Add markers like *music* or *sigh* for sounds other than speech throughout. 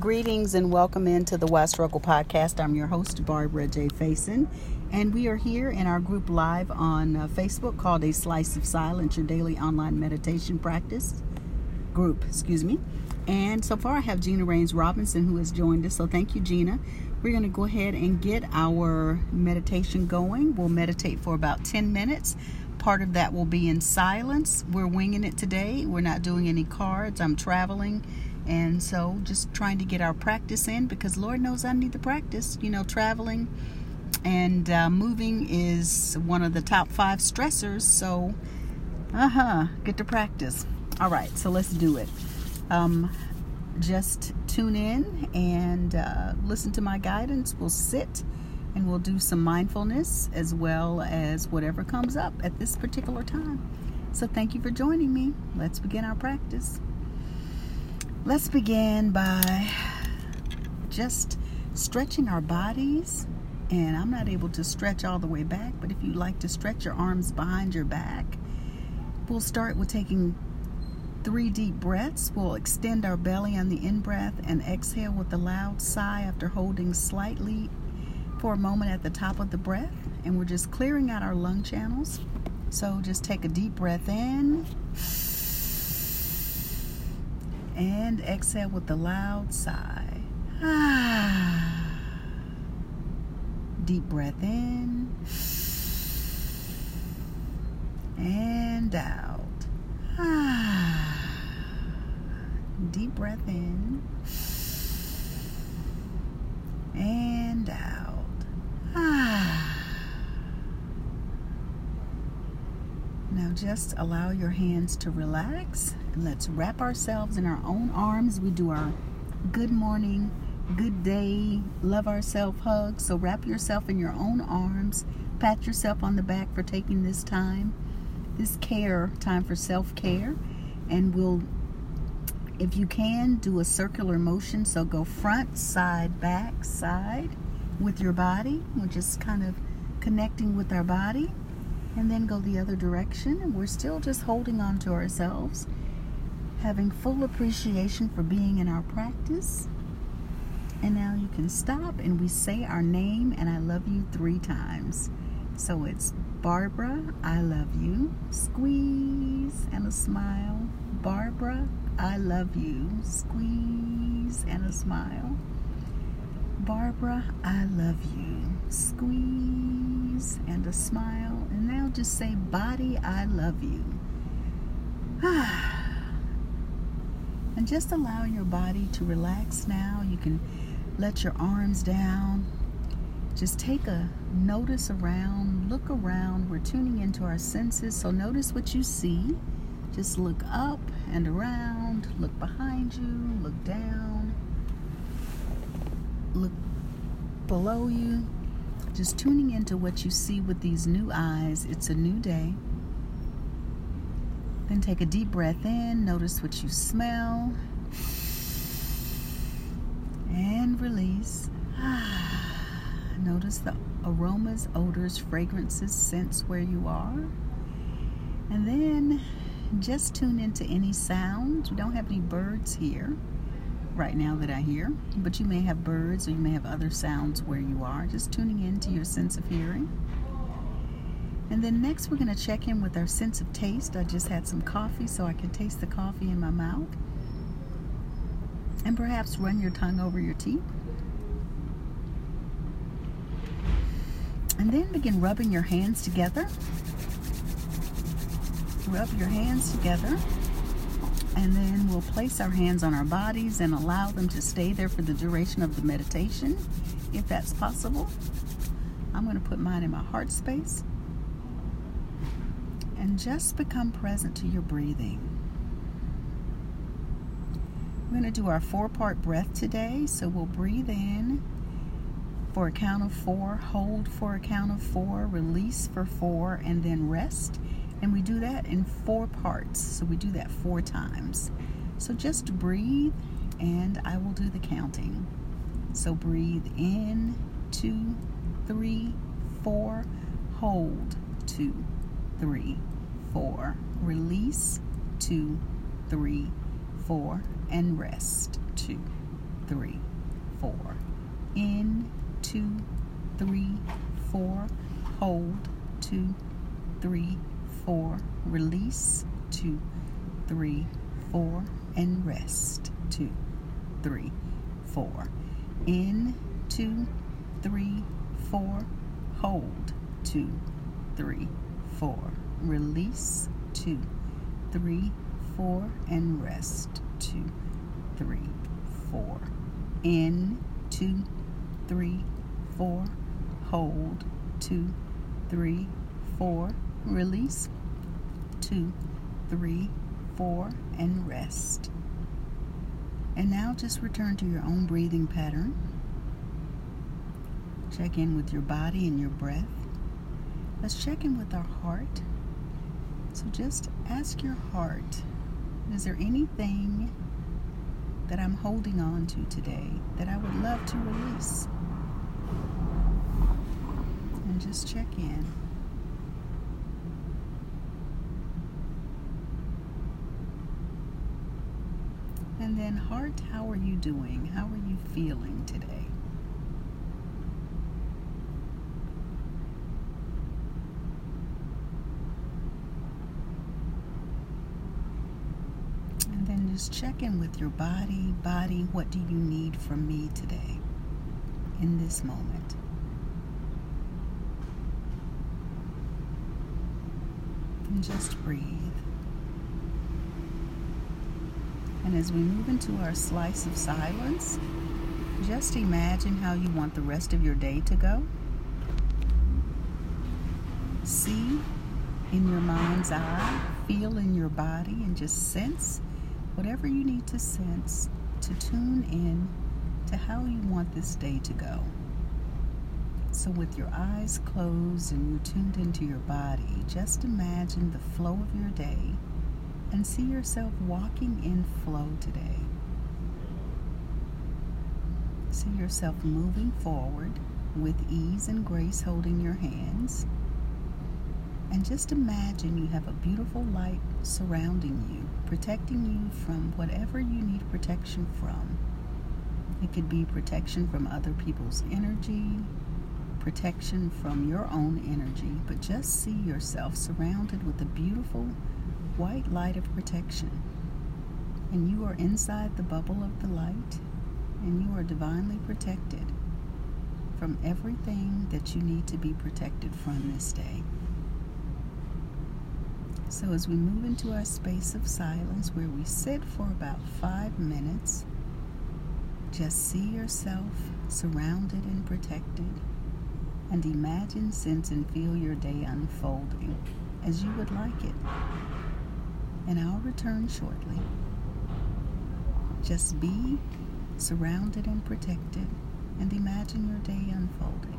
Greetings and welcome into the Why Struggle podcast. I'm your host, Barbara J. Faison, and we are here in our group live on uh, Facebook called A Slice of Silence, your daily online meditation practice group, excuse me. And so far, I have Gina Rains Robinson who has joined us. So thank you, Gina. We're going to go ahead and get our meditation going. We'll meditate for about 10 minutes. Part of that will be in silence. We're winging it today. We're not doing any cards. I'm traveling and so just trying to get our practice in because Lord knows I need the practice. You know, traveling and uh, moving is one of the top five stressors. So, uh huh, get to practice. All right, so let's do it. Um, just tune in and uh, listen to my guidance. We'll sit and we'll do some mindfulness as well as whatever comes up at this particular time. So, thank you for joining me. Let's begin our practice. Let's begin by just stretching our bodies. And I'm not able to stretch all the way back, but if you like to stretch your arms behind your back, we'll start with taking three deep breaths. We'll extend our belly on the in breath and exhale with a loud sigh after holding slightly for a moment at the top of the breath. And we're just clearing out our lung channels. So just take a deep breath in and exhale with a loud sigh. *sighs* Deep breath in and out. *sighs* Deep breath in and out. *sighs* Now just allow your hands to relax let's wrap ourselves in our own arms. We do our good morning, good day, love ourselves hug. So wrap yourself in your own arms. Pat yourself on the back for taking this time, this care time for self care. And we'll, if you can, do a circular motion. So go front, side, back, side with your body. We're just kind of connecting with our body and then go the other direction. And we're still just holding on to ourselves, having full appreciation for being in our practice. And now you can stop and we say our name and I love you three times. So it's Barbara, I love you. Squeeze and a smile. Barbara, I love you. Squeeze and a smile. Barbara, I love you. Squeeze and a smile. And now just say, Body, I love you. *sighs* Ah. And just allow your body to relax now. You can let your arms down. Just take a notice around, look around. We're tuning into our senses, so notice what you see. Just look up and around, look behind you, look down look below you, just tuning into what you see with these new eyes. It's a new day. Then take a deep breath in, notice what you smell, and release. *sighs* Notice the aromas, odors, fragrances, scents where you are. And then just tune into any sounds. We don't have any birds here right now that I hear, but you may have birds or you may have other sounds where you are, just tuning into your sense of hearing. And then next, we're going to check in with our sense of taste. I just had some coffee, so I can taste the coffee in my mouth. And perhaps run your tongue over your teeth. And then begin rubbing your hands together. Rub your hands together and then we'll place our hands on our bodies and allow them to stay there for the duration of the meditation, if that's possible. I'm going to put mine in my heart space. And just become present to your breathing. We're going to do our four part breath today. So we'll breathe in for a count of four, hold for a count of four, release for four, and then rest. And we do that in four parts. So we do that four times. So just breathe and I will do the counting. So breathe in, two, three, four, hold, two, three, four, release, two, three, four, and rest, two, three, four. In, two, three, four. Hold, two, three, four. Release, two, three, four. And rest, two, three, four. In, two, three, four. Hold, two, three, four. Release, two, three, four. And rest, two, three, four. In, two, three, four. Hold, two, three, four. Release, two, three, four, and rest. And now just return to your own breathing pattern. Check in with your body and your breath. Let's check in with our heart. So just ask your heart is there anything that I'm holding on to today that I would love to release? And just check in. And then, heart, how are you doing? How are you feeling today? And then just check in with your body. Body, what do you need from me today in this moment? And just breathe. And as we move into our slice of silence, just imagine how you want the rest of your day to go. See in your mind's eye, feel in your body, and just sense whatever you need to sense to tune in to how you want this day to go. So, with your eyes closed and you tuned into your body, just imagine the flow of your day and see yourself walking in flow today. See yourself moving forward with ease and grace holding your hands. And just imagine you have a beautiful light surrounding you, protecting you from whatever you need protection from. It could be protection from other people's energy, protection from your own energy, but just see yourself surrounded with a beautiful white light of protection. And you are inside the bubble of the light, and you are divinely protected from everything that you need to be protected from this day. So, as we move into our space of silence where we sit for about five minutes, just see yourself surrounded and protected, and imagine, sense, and feel your day unfolding as you would like it and I'll return shortly. Just be surrounded and protected and imagine your day unfolding.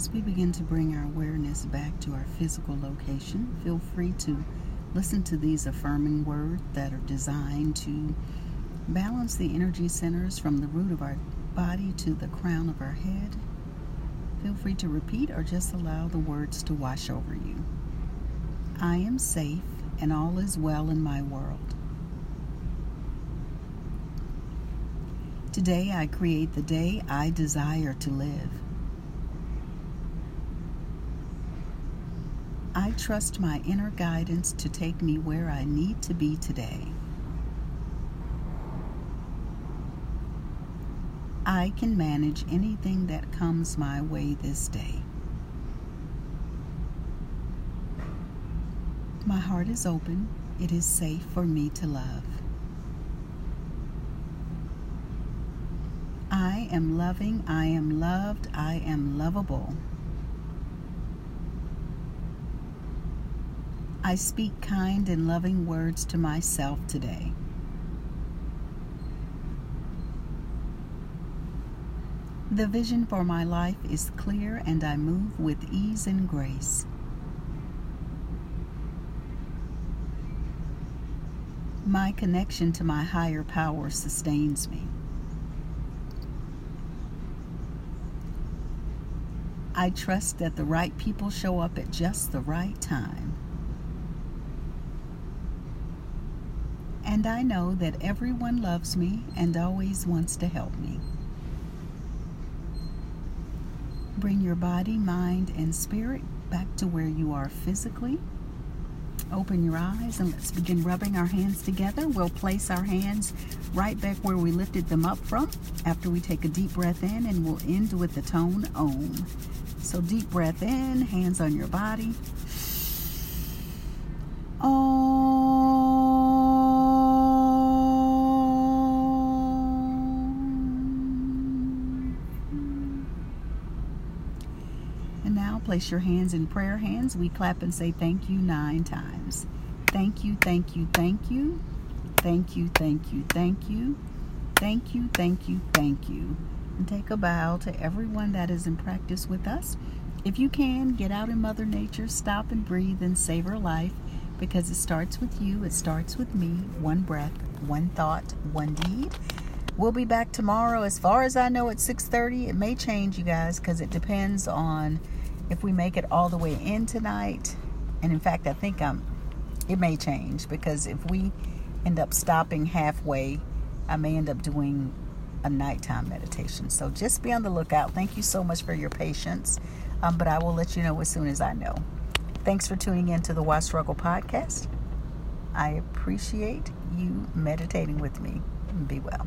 As we begin to bring our awareness back to our physical location, feel free to listen to these affirming words that are designed to balance the energy centers from the root of our body to the crown of our head. Feel free to repeat or just allow the words to wash over you. I am safe and all is well in my world. Today I create the day I desire to live. I trust my inner guidance to take me where I need to be today. I can manage anything that comes my way this day. My heart is open. It is safe for me to love. I am loving. I am loved. I am lovable. I speak kind and loving words to myself today. The vision for my life is clear and I move with ease and grace. My connection to my higher power sustains me. I trust that the right people show up at just the right time. And I know that everyone loves me and always wants to help me. Bring your body, mind, and spirit back to where you are physically. Open your eyes and let's begin rubbing our hands together. We'll place our hands right back where we lifted them up from after we take a deep breath in, and we'll end with the tone Om. So, deep breath in, hands on your body. And place your hands in prayer hands. We clap and say thank you nine times. Thank you, thank you, thank you. Thank you, thank you, thank you. Thank you, thank you, thank you. And take a bow to everyone that is in practice with us. If you can, get out in Mother Nature, stop and breathe and savor life because it starts with you, it starts with me. One breath, one thought, one deed. We'll be back tomorrow. As far as I know, at 6:30. It may change, you guys, because it depends on if we make it all the way in tonight. And in fact, I think I'm. It may change because if we end up stopping halfway, I may end up doing a nighttime meditation. So just be on the lookout. Thank you so much for your patience. Um, but I will let you know as soon as I know. Thanks for tuning in to the Why Struggle podcast. I appreciate you meditating with me. Be well.